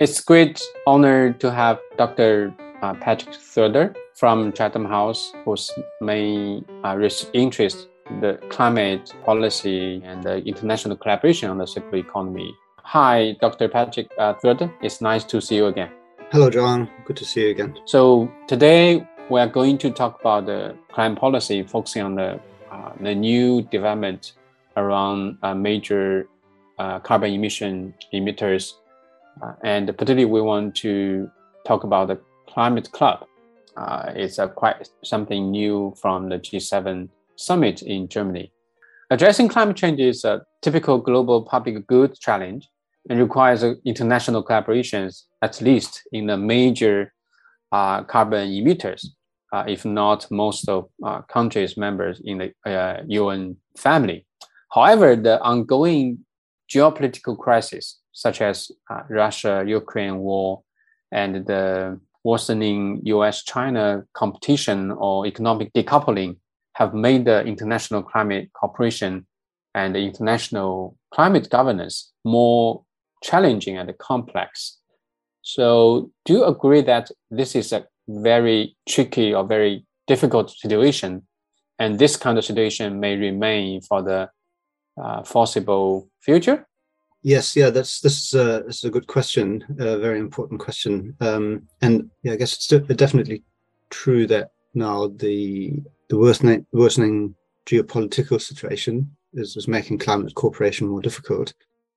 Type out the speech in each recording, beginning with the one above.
It's great honor to have Dr. Uh, Patrick Schröder from Chatham House, whose main uh, interest the climate policy and the international collaboration on the circular economy. Hi, Dr. Patrick uh, Schröder. It's nice to see you again. Hello, John. Good to see you again. So today we are going to talk about the climate policy, focusing on the uh, the new development around uh, major uh, carbon emission emitters uh, and particularly, we want to talk about the Climate Club. Uh, it's a quite something new from the G7 summit in Germany. Addressing climate change is a typical global public good challenge and requires international collaborations, at least in the major uh, carbon emitters, uh, if not most of uh, countries members in the UN uh, family. However, the ongoing geopolitical crisis such as uh, Russia-Ukraine war and the worsening U.S.-China competition or economic decoupling have made the international climate cooperation and international climate governance more challenging and complex. So, do you agree that this is a very tricky or very difficult situation, and this kind of situation may remain for the uh, foreseeable future? Yes, yeah, that's this is a, this is a good question, a very important question, um, and yeah, I guess it's definitely true that now the the worsening worsening geopolitical situation is, is making climate cooperation more difficult.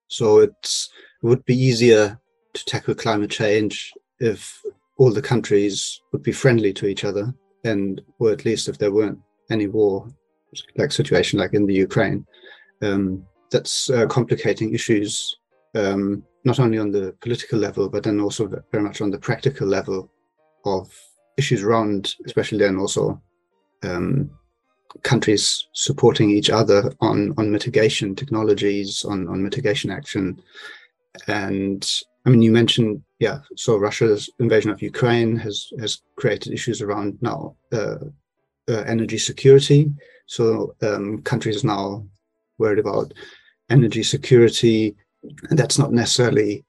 So it's it would be easier to tackle climate change if all the countries would be friendly to each other, and or at least if there weren't any war like situation like in the Ukraine. Um, that's uh, complicating issues um, not only on the political level but then also very much on the practical level of issues around especially then also um, countries supporting each other on on mitigation technologies on on mitigation action. And i mean you mentioned yeah so russia's invasion of ukraine has has created issues around now uh, uh, energy security. So um, countries now worried about energy security. And that's not necessarily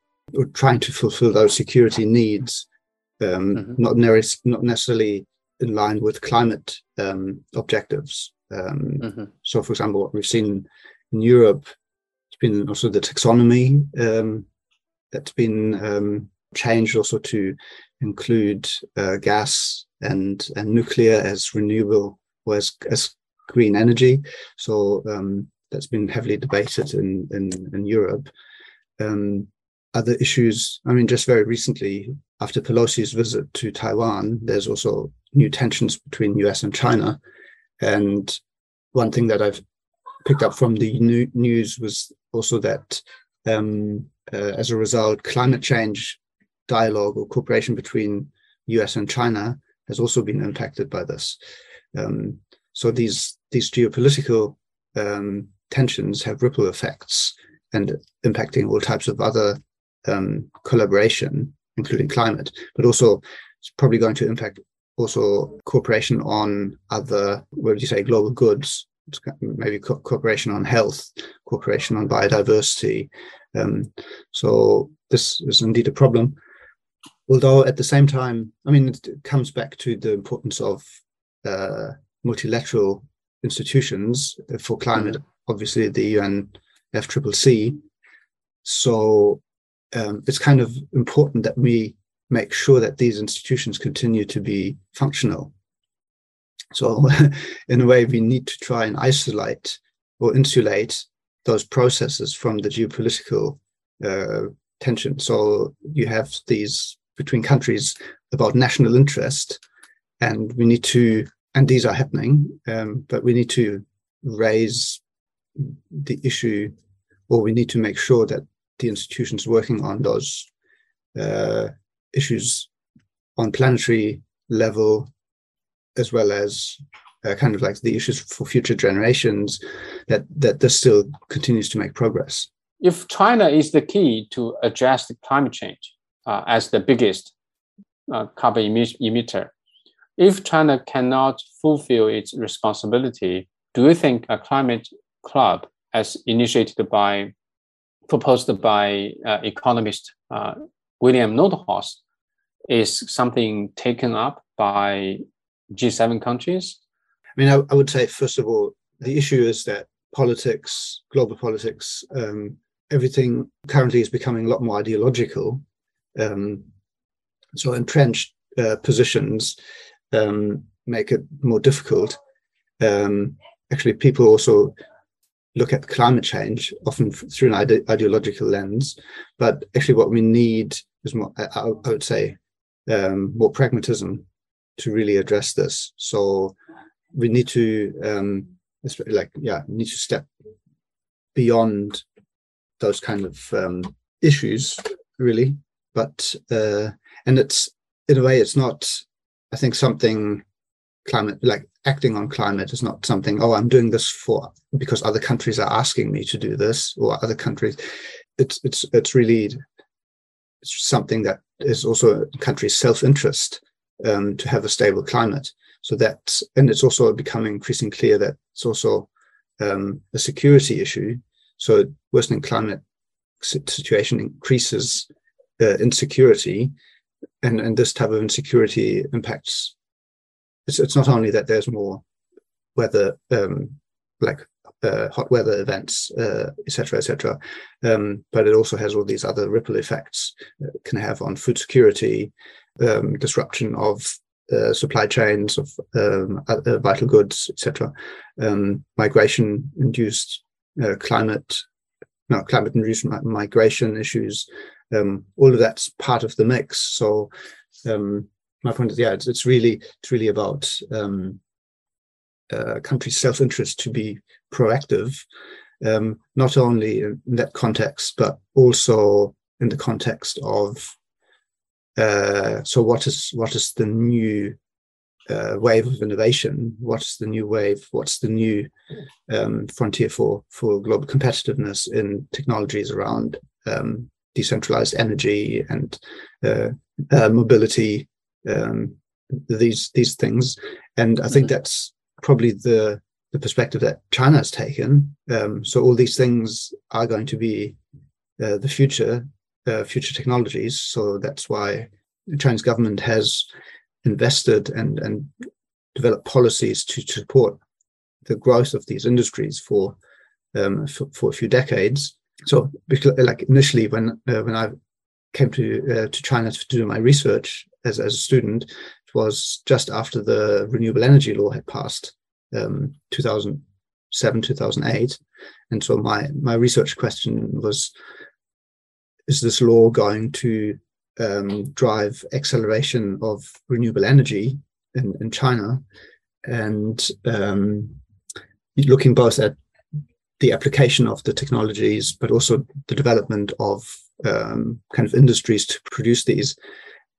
trying to fulfill those security needs, um, mm-hmm. not, ne- not necessarily in line with climate um, objectives. Um, mm-hmm. So, for example, what we've seen in Europe, it's been also the taxonomy um, that's been um, changed also to include uh, gas and and nuclear as renewable or as, as green energy. So um, that's been heavily debated in in, in Europe. Um, other issues, I mean, just very recently, after Pelosi's visit to Taiwan, there's also new tensions between US and China. And one thing that I've picked up from the new news was also that um, uh, as a result, climate change dialogue or cooperation between US and China has also been impacted by this. Um, so these these geopolitical um, tensions have ripple effects and impacting all types of other um, collaboration, including climate, but also it's probably going to impact also cooperation on other, what would you say, global goods, maybe co- cooperation on health, cooperation on biodiversity. Um, so this is indeed a problem. Although at the same time, I mean, it comes back to the importance of uh, multilateral institutions for climate mm-hmm obviously the UN UNFCCC. So um, it's kind of important that we make sure that these institutions continue to be functional. So, in a way, we need to try and isolate or insulate those processes from the geopolitical uh, tension. So, you have these between countries about national interest, and we need to, and these are happening, um, but we need to raise the issue, or we need to make sure that the institutions working on those uh, issues on planetary level, as well as uh, kind of like the issues for future generations, that that this still continues to make progress. If China is the key to address the climate change uh, as the biggest uh, carbon emitter, if China cannot fulfill its responsibility, do you think a climate club as initiated by proposed by uh, economist uh, William Nordhaus, is something taken up by G7 countries? I mean, I, I would say, first of all, the issue is that politics, global politics, um, everything currently is becoming a lot more ideological. Um, so entrenched uh, positions um, make it more difficult. Um, actually, people also look at climate change often through an ide- ideological lens, but actually, what we need is more, I, I would say, um, more pragmatism to really address this. So we need to, um, like, yeah, need to step beyond those kind of um, issues, really. But uh, and it's in a way, it's not. I think something climate like acting on climate is not something oh i'm doing this for because other countries are asking me to do this or other countries. It's it's it's really it's something that is also a country's self-interest um, to have a stable climate. So that and it's also becoming increasingly clear that it's also um, a security issue. So worsening climate situation increases uh, insecurity and and this type of insecurity impacts it's, it's not only that there's more weather um, like uh, hot weather events etc uh, etc et um, but it also has all these other ripple effects it can have on food security um, disruption of uh, supply chains of um, vital goods etc um, migration induced uh, climate no climate induced migration issues um, all of that's part of the mix. So um, my point is, yeah, it's, it's really it's really about um, uh, country's self-interest to be proactive, um, not only in that context, but also in the context of uh, so what is what is the new uh, wave of innovation? What's the new wave? What's the new um, frontier for for global competitiveness in technologies around um, decentralized energy and uh, uh, mobility um, these these things, and I think mm-hmm. that's probably the the perspective that China has taken. Um, so all these things are going to be uh, the future uh, future technologies. So that's why the Chinese government has invested and and developed policies to, to support the growth of these industries for um, for, for, a few decades. So, like initially, when uh, when I came to uh, to China to do my research, as, as a student, it was just after the renewable energy law had passed, um, 2007, 2008. And so my, my research question was, is this law going to um, drive acceleration of renewable energy in, in China? And um, looking both at the application of the technologies, but also the development of um, kind of industries to produce these.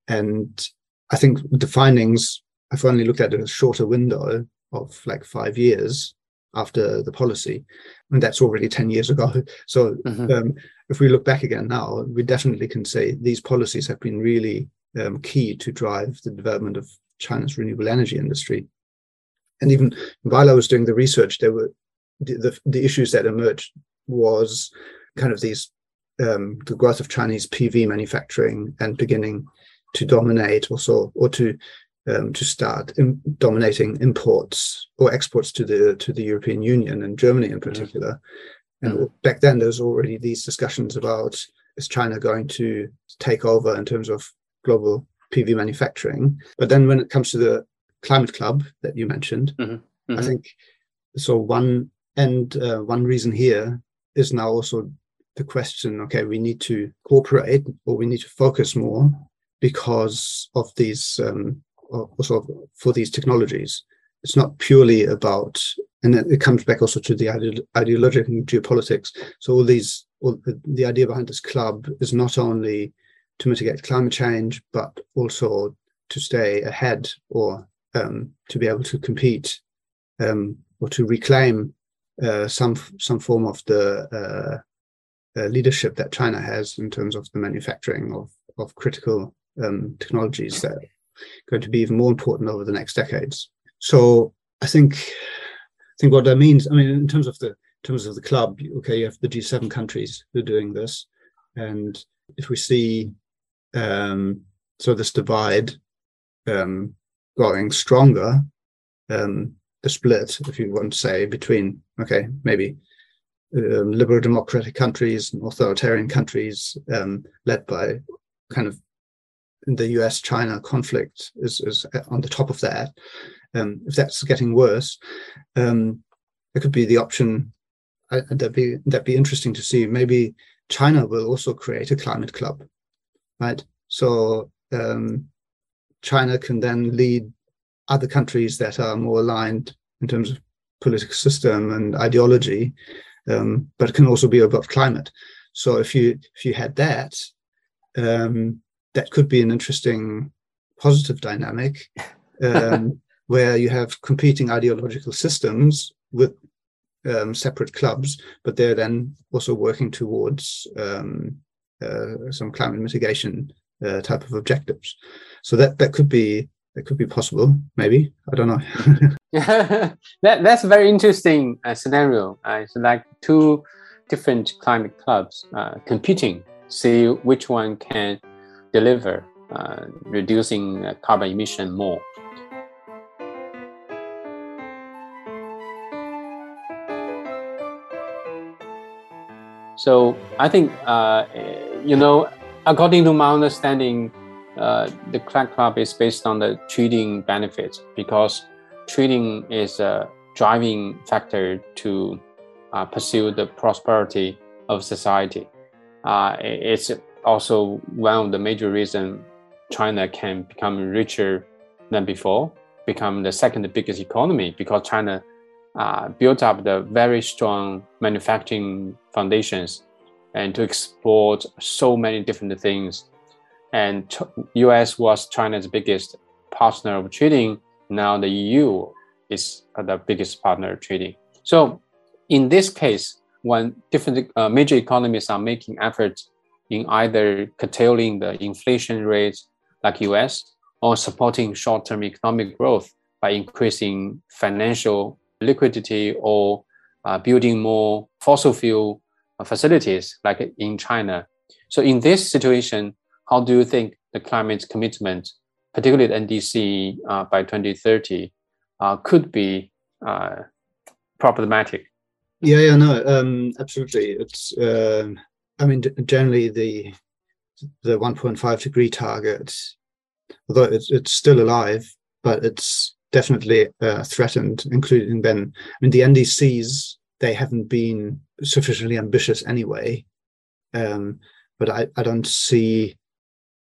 And I think the findings, I've only looked at a shorter window of like five years after the policy, and that's already 10 years ago. So mm-hmm. um, if we look back again now, we definitely can say these policies have been really um, key to drive the development of China's renewable energy industry. And even while I was doing the research, there were the, the, the issues that emerged was kind of these um, the growth of Chinese PV manufacturing and beginning to dominate also or to um, to start in dominating imports or exports to the to the European Union and Germany in particular. Mm-hmm. And mm-hmm. back then, there's already these discussions about is China going to take over in terms of global PV manufacturing. But then, when it comes to the climate club that you mentioned, mm-hmm. Mm-hmm. I think so. One and uh, one reason here is now also the question. Okay, we need to cooperate or we need to focus more because of these um, also for these technologies. It's not purely about, and it comes back also to the ideological geopolitics. So all these, all the, the idea behind this club is not only to mitigate climate change, but also to stay ahead or um, to be able to compete um, or to reclaim uh, some some form of the uh, uh, leadership that China has in terms of the manufacturing of of critical um, technologies that are going to be even more important over the next decades. So I think I think what that means, I mean, in terms of the in terms of the club, okay, you have the G7 countries who are doing this, and if we see um, so this divide um, growing stronger, um, the split, if you want to say, between okay, maybe um, liberal democratic countries and authoritarian countries um, led by kind of the US China conflict is, is on the top of that. Um, if that's getting worse, um, it could be the option. Uh, that'd be that'd be interesting to see. Maybe China will also create a climate club, right? So um, China can then lead other countries that are more aligned in terms of political system and ideology, um, but can also be about climate. So if you if you had that, um, that could be an interesting positive dynamic um, where you have competing ideological systems with um, separate clubs, but they're then also working towards um, uh, some climate mitigation uh, type of objectives. So that that could be that could be possible. Maybe I don't know. that that's a very interesting uh, scenario. Uh, it's like two different climate clubs uh, competing, see which one can deliver, uh, reducing carbon emission more. So I think, uh, you know, according to my understanding, uh, the Club is based on the trading benefits because trading is a driving factor to uh, pursue the prosperity of society. Uh, it's also one of the major reasons China can become richer than before, become the second biggest economy because China uh, built up the very strong manufacturing foundations and to export so many different things. And U.S. was China's biggest partner of trading. Now the EU is the biggest partner of trading. So in this case, when different uh, major economies are making efforts in either curtailing the inflation rates like US or supporting short-term economic growth by increasing financial liquidity or uh, building more fossil fuel facilities like in China. So in this situation, how do you think the climate commitment, particularly the NDC uh, by 2030, uh, could be uh, problematic? Yeah, yeah, no, um, absolutely. It's, uh, I mean, generally the the 1.5 degree target, although it's, it's still alive, but it's definitely uh, threatened, including then. I mean, the NDCs they haven't been sufficiently ambitious anyway. Um, but I, I don't see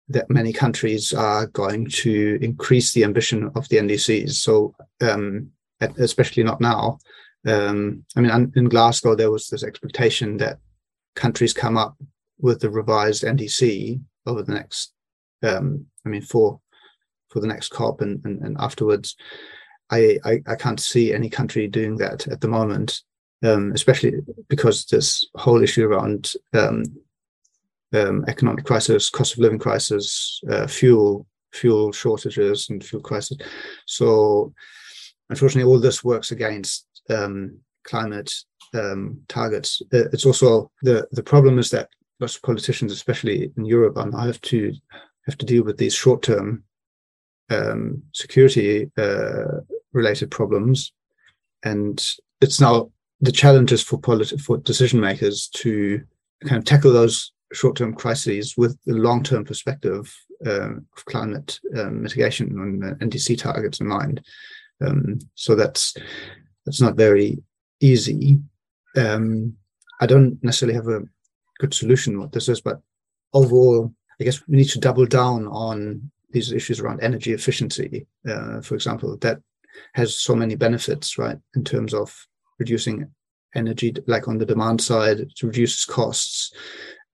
that many countries are going to increase the ambition of the NDCs. So, um, especially not now. Um, I mean, in Glasgow, there was this expectation that countries come up with the revised NDC over the next, um, I mean, for for the next COP and, and, and afterwards. I, I, I can't see any country doing that at the moment um, especially because this whole issue around um, um, economic crisis, cost of living crisis, uh, fuel fuel shortages, and fuel crisis. So, unfortunately, all this works against um, climate um, targets. Uh, it's also the the problem is that lots of politicians, especially in Europe, are now have to have to deal with these short term um, security uh, related problems, and it's now the challenges for politi- for decision makers to kind of tackle those short-term crises with the long-term perspective uh, of climate um, mitigation and NDC targets in mind. Um, so that's that's not very easy. Um, I don't necessarily have a good solution what this is, but overall, I guess we need to double down on these issues around energy efficiency, uh, for example, that has so many benefits, right, in terms of reducing energy like on the demand side it reduces costs.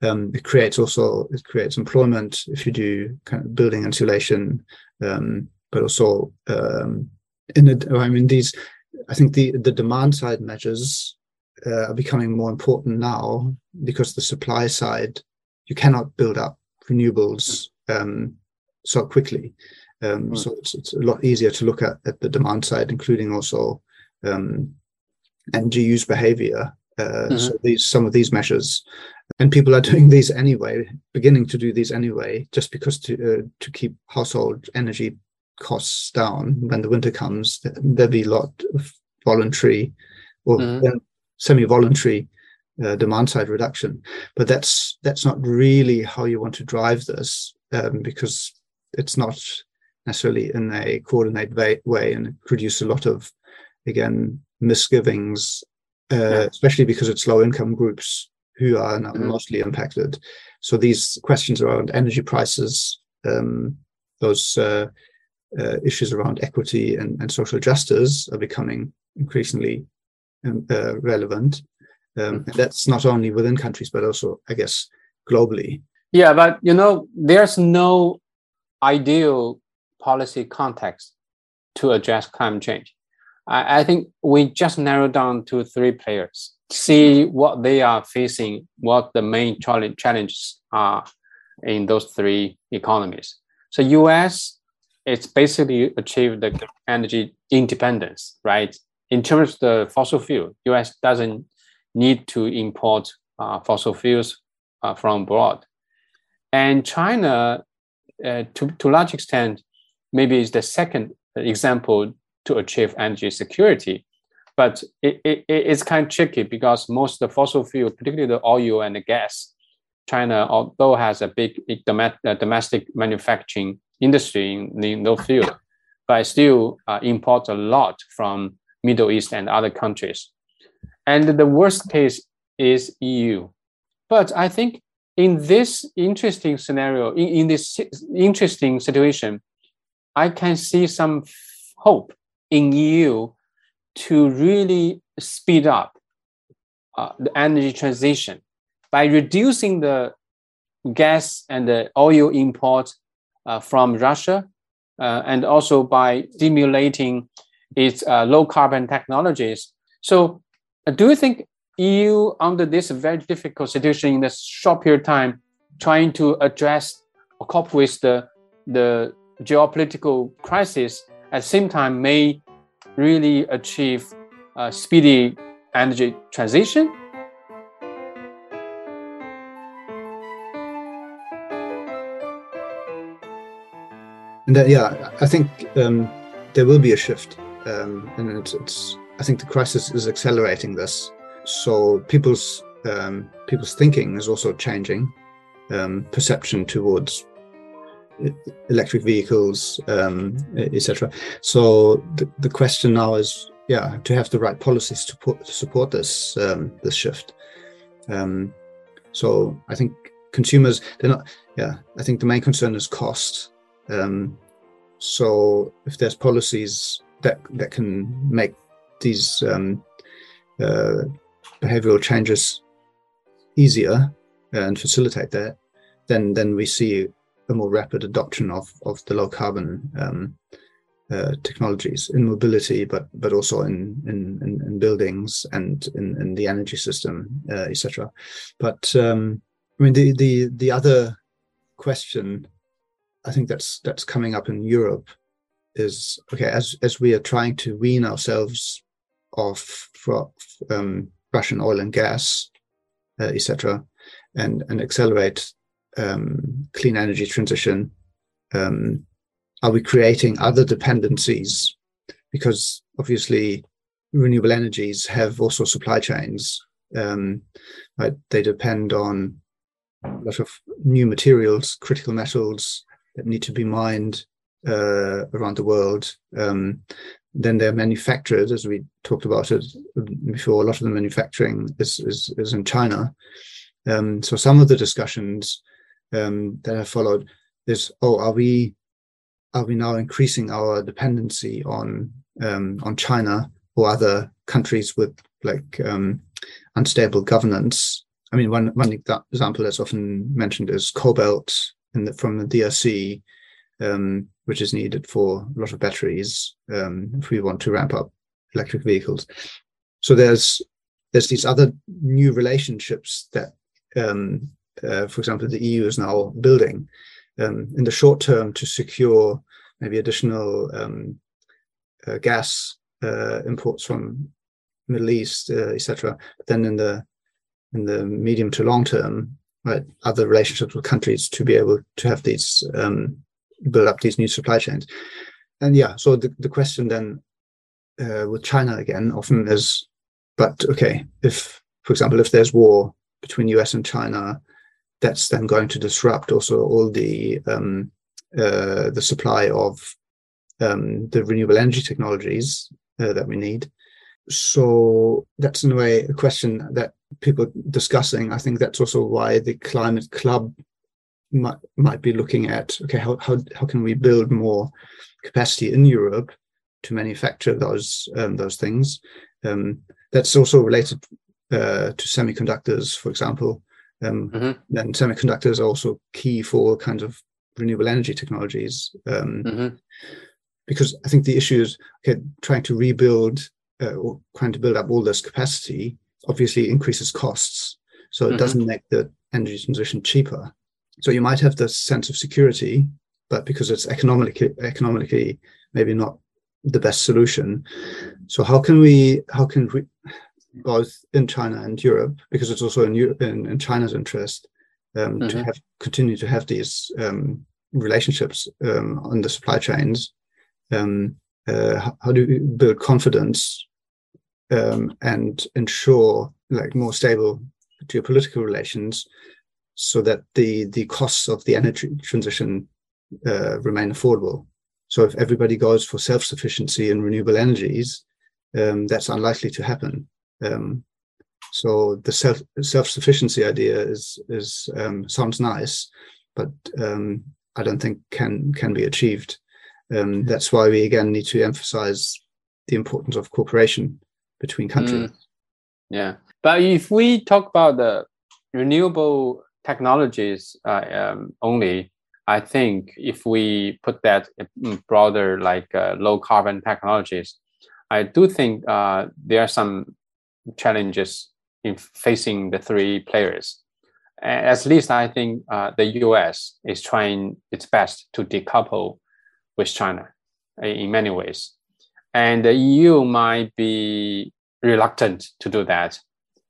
Um, it creates also it creates employment if you do kind of building insulation um, but also um, in the i mean these i think the the demand side measures uh, are becoming more important now because the supply side you cannot build up renewables um, so quickly um, right. so it's, it's a lot easier to look at, at the demand side including also um, use behavior. Uh, mm-hmm. So these some of these measures and people are doing these anyway, beginning to do these anyway, just because to uh, to keep household energy costs down when the winter comes. There'll be a lot of voluntary or mm-hmm. Semi-voluntary uh, demand side reduction, but that's that's not really how you want to drive this um, because it's not necessarily in a coordinated way, way and produce a lot of again misgivings, uh, yeah. especially because it's low income groups who are mm-hmm. mostly impacted. So these questions around energy prices, um, those uh, uh, issues around equity and, and, social justice are becoming increasingly uh, relevant. Um, mm-hmm. that's not only within countries, but also, I guess, globally. Yeah, but you know, there's no ideal policy context to address climate change. I, I think we just narrow down to three players see what they are facing, what the main challenge, challenges are in those three economies. So US, it's basically achieved the energy independence, right? In terms of the fossil fuel, US doesn't need to import uh, fossil fuels uh, from abroad. And China, uh, to, to a large extent, maybe is the second example to achieve energy security but it, it, it's kind of tricky because most of the fossil fuel, particularly the oil and the gas, China, although has a big domestic manufacturing industry in, in those fields, but still uh, imports a lot from Middle East and other countries. And the worst case is EU. But I think in this interesting scenario, in, in this interesting situation, I can see some hope in EU to really speed up uh, the energy transition by reducing the gas and the oil import uh, from Russia, uh, and also by stimulating its uh, low carbon technologies. So, uh, do you think EU, under this very difficult situation in this short period of time, trying to address or cope with the the geopolitical crisis, at the same time may really achieve a speedy energy transition? And that, yeah, I think um, there will be a shift, um, and it's, it's, I think the crisis is accelerating this. So people's um, people's thinking is also changing, um, perception towards electric vehicles, um, etc. So the, the question now is, yeah, to have the right policies to, put, support this um, this shift. Um, so I think consumers, they're not. Yeah, I think the main concern is cost. So if there's policies that that can make these um, uh, behavioral changes easier and facilitate that, then then we see a more rapid adoption of of the low carbon um, uh, technologies in mobility, but but also in in, in, in buildings and in, in the energy system, uh, etc. But um, I mean, the the the other question, I think that's that's coming up in Europe, is okay as as we are trying to wean ourselves off from um, Russian oil and gas, uh, etc., and and accelerate um, clean energy transition? Um, are we creating other dependencies? Because obviously, renewable energies have also supply chains. Um, right? They depend on a lot of new materials, critical metals that need to be mined uh, around the world. Um, then they're manufactured, as we talked about it before. A lot of the manufacturing is is, is in China. Um, so some of the discussions um, that have followed is oh are we are we now increasing our dependency on um, on China or other countries with like um, unstable governance? I mean, one one example that's often mentioned is cobalt the, from the DRC, um, which is needed for a lot of batteries um, if we want to ramp up electric vehicles. So there's there's these other new relationships that um, uh, for example, the EU is now building um, in the short term to secure maybe additional um, uh, gas uh, imports from Middle East, uh, etc. Then in the in the medium to long term, right, other relationships with countries to be able to have these um, build up these new supply chains. And yeah, so the, the question then uh, with China again often is, but okay, if for example, if there's war between US and China, that's then going to disrupt also all the um, uh, the supply of um, the renewable energy technologies uh, that we need. So that's in a way a question that people discussing. I think that's also why the climate club might might be looking at okay how how how can we build more capacity in Europe to manufacture those um, those things. Um, that's also related uh, to semiconductors, for example. Um, mm-hmm. And semiconductors are also key for kinds of renewable energy technologies. Um, mm-hmm. Because I think the issue is okay, trying to rebuild uh, or trying to build up all this capacity obviously increases costs. So it mm-hmm. doesn't make the energy transition cheaper. So you might have this sense of security, but because it's economically economically maybe not the best solution. So how can we how can we both in China and Europe, because it's also in in, in China's interest um, mm-hmm. to have continue to have these um, relationships um, on the supply chains. Um, uh, how, do we build confidence um, and ensure like more stable geopolitical relations, so that the the costs of the energy transition uh, remain affordable? So if everybody goes for self sufficiency in renewable energies, um, that's unlikely to happen. Um, so the self self sufficiency idea is is um, sounds nice, but um, I don't think can can be achieved. Um, that's why we again need to emphasize the importance of cooperation between countries. Mm. Yeah, but if we talk about the renewable technologies uh, um, only, I think if we put that broader, like uh, low carbon technologies, I do think uh, there are some challenges in facing the three players. At least I think uh, the US is trying its best to decouple with China in many ways. And the EU might be reluctant to do that.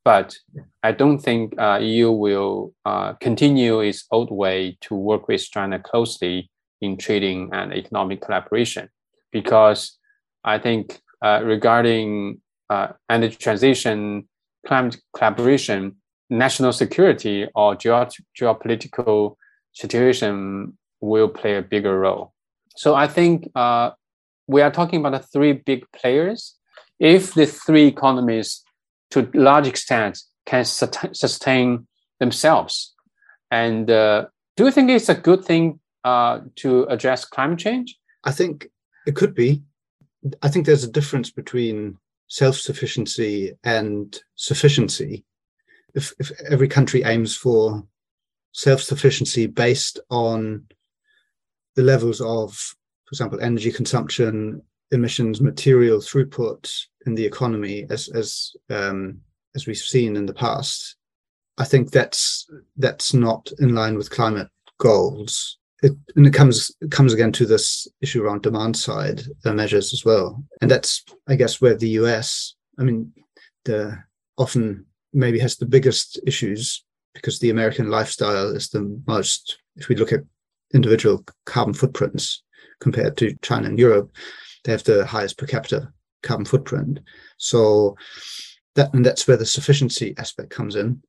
But I don't think uh, EU will uh, continue its old way to work with China closely in trading and economic collaboration, because I think uh, regarding uh, energy transition, climate collaboration, national security, or geo- geopolitical situation will play a bigger role. So I think uh, we are talking about the three big players. If the three economies, to large extent, can sustain themselves, and uh, do you think it's a good thing uh, to address climate change? I think it could be. I think there's a difference between self sufficiency and sufficiency. If, if every country aims for self sufficiency based on the levels of, for example, energy consumption, emissions, material throughput in the economy, as as um, as we've seen in the past, I think that's that's not in line with climate goals it, and it comes it comes again to this issue around demand side measures as well, and that's I guess where the US, I mean, the often maybe has the biggest issues because the American lifestyle is the most. If we look at individual carbon footprints compared to China and Europe, they have the highest per capita carbon footprint. So that and that's where the sufficiency aspect comes in.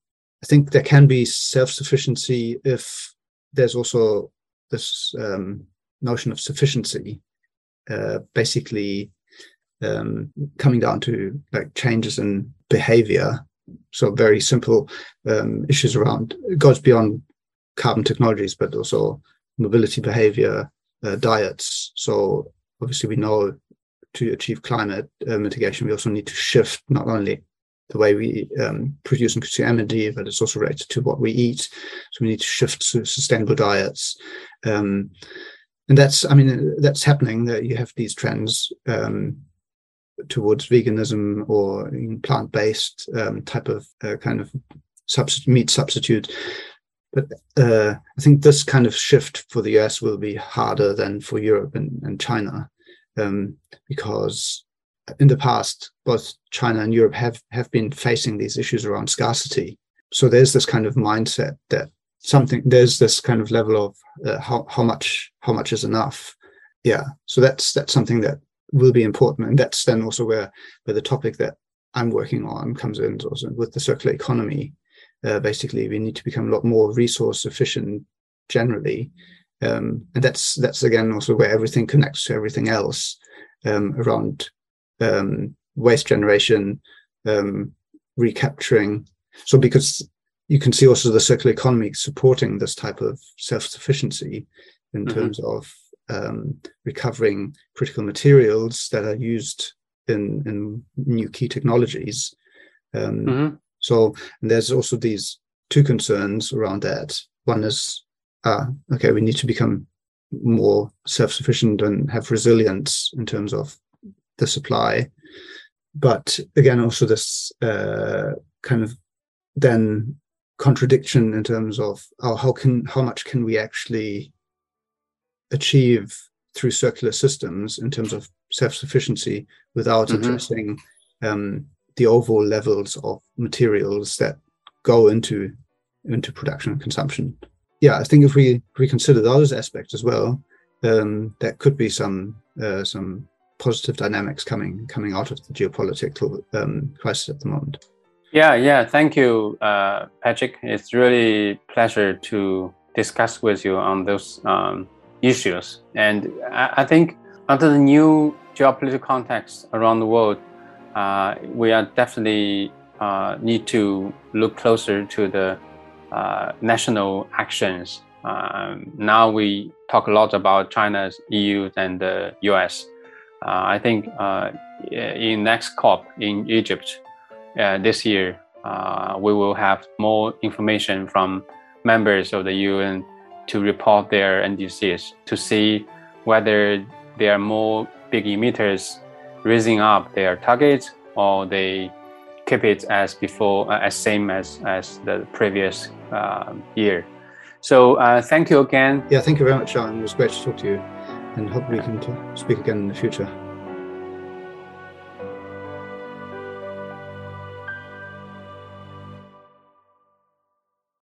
I think there can be self-sufficiency if there's also this um, notion of sufficiency uh, basically um, coming down to like changes in behavior so very simple um, issues around it goes beyond carbon technologies but also mobility behavior uh, diets so obviously we know to achieve climate uh, mitigation we also need to shift not only the way we um, produce and consume energy, but it's also related to what we eat. So we need to shift to sustainable diets. Um, and that's, I mean, that's happening that you have these trends um, towards veganism or plant based um, type of uh, kind of meat substitute. But uh, I think this kind of shift for the US will be harder than for Europe and, and China um, because in the past, both China and Europe have, have been facing these issues around scarcity. so there's this kind of mindset that something there's this kind of level of uh, how how much how much is enough. Yeah. So that's that's something that will be important. And that's then also where where the topic that i'm working on comes in also with the circular economy uh, basically we need to become a lot more resource efficient generally um, and that's that's again also where everything connects to everything else um, around um, waste generation um, recapturing so because you can see also the circular economy supporting this type of self-sufficiency in mm-hmm. terms of um, recovering critical materials that are used in, in new key technologies. Um, mm-hmm. So there's also these two concerns around that. One is, uh, okay, we need to become more self-sufficient and have resilience in terms of the supply. But again, also this uh, kind of then contradiction in terms of oh, how can how much can we actually achieve through circular systems in terms of self-sufficiency without mm-hmm. addressing um, the overall levels of materials that go into into production and consumption. Yeah, I think if we if we consider those aspects as well, um, there could be some uh, some positive dynamics coming coming out of the geopolitical um, crisis at the moment. Yeah, yeah. Thank you, uh, Patrick. It's really pleasure to discuss with you on those um, issues. And I, I, think under the new geopolitical context around the world, uh, we are definitely uh, need to look closer to the uh, national actions. Um, now we talk a lot about China's EU and the US. Uh, I think uh, in next COP in Egypt, uh, this year, we will have more information from members of the UN to report their NDCs to see whether there are more big emitters raising up their targets or they keep it as before, uh, as same as, as the previous uh, year. So uh, thank you again. Yeah, thank you very much, Sean. It was great to talk to you and hope we can speak again in the future.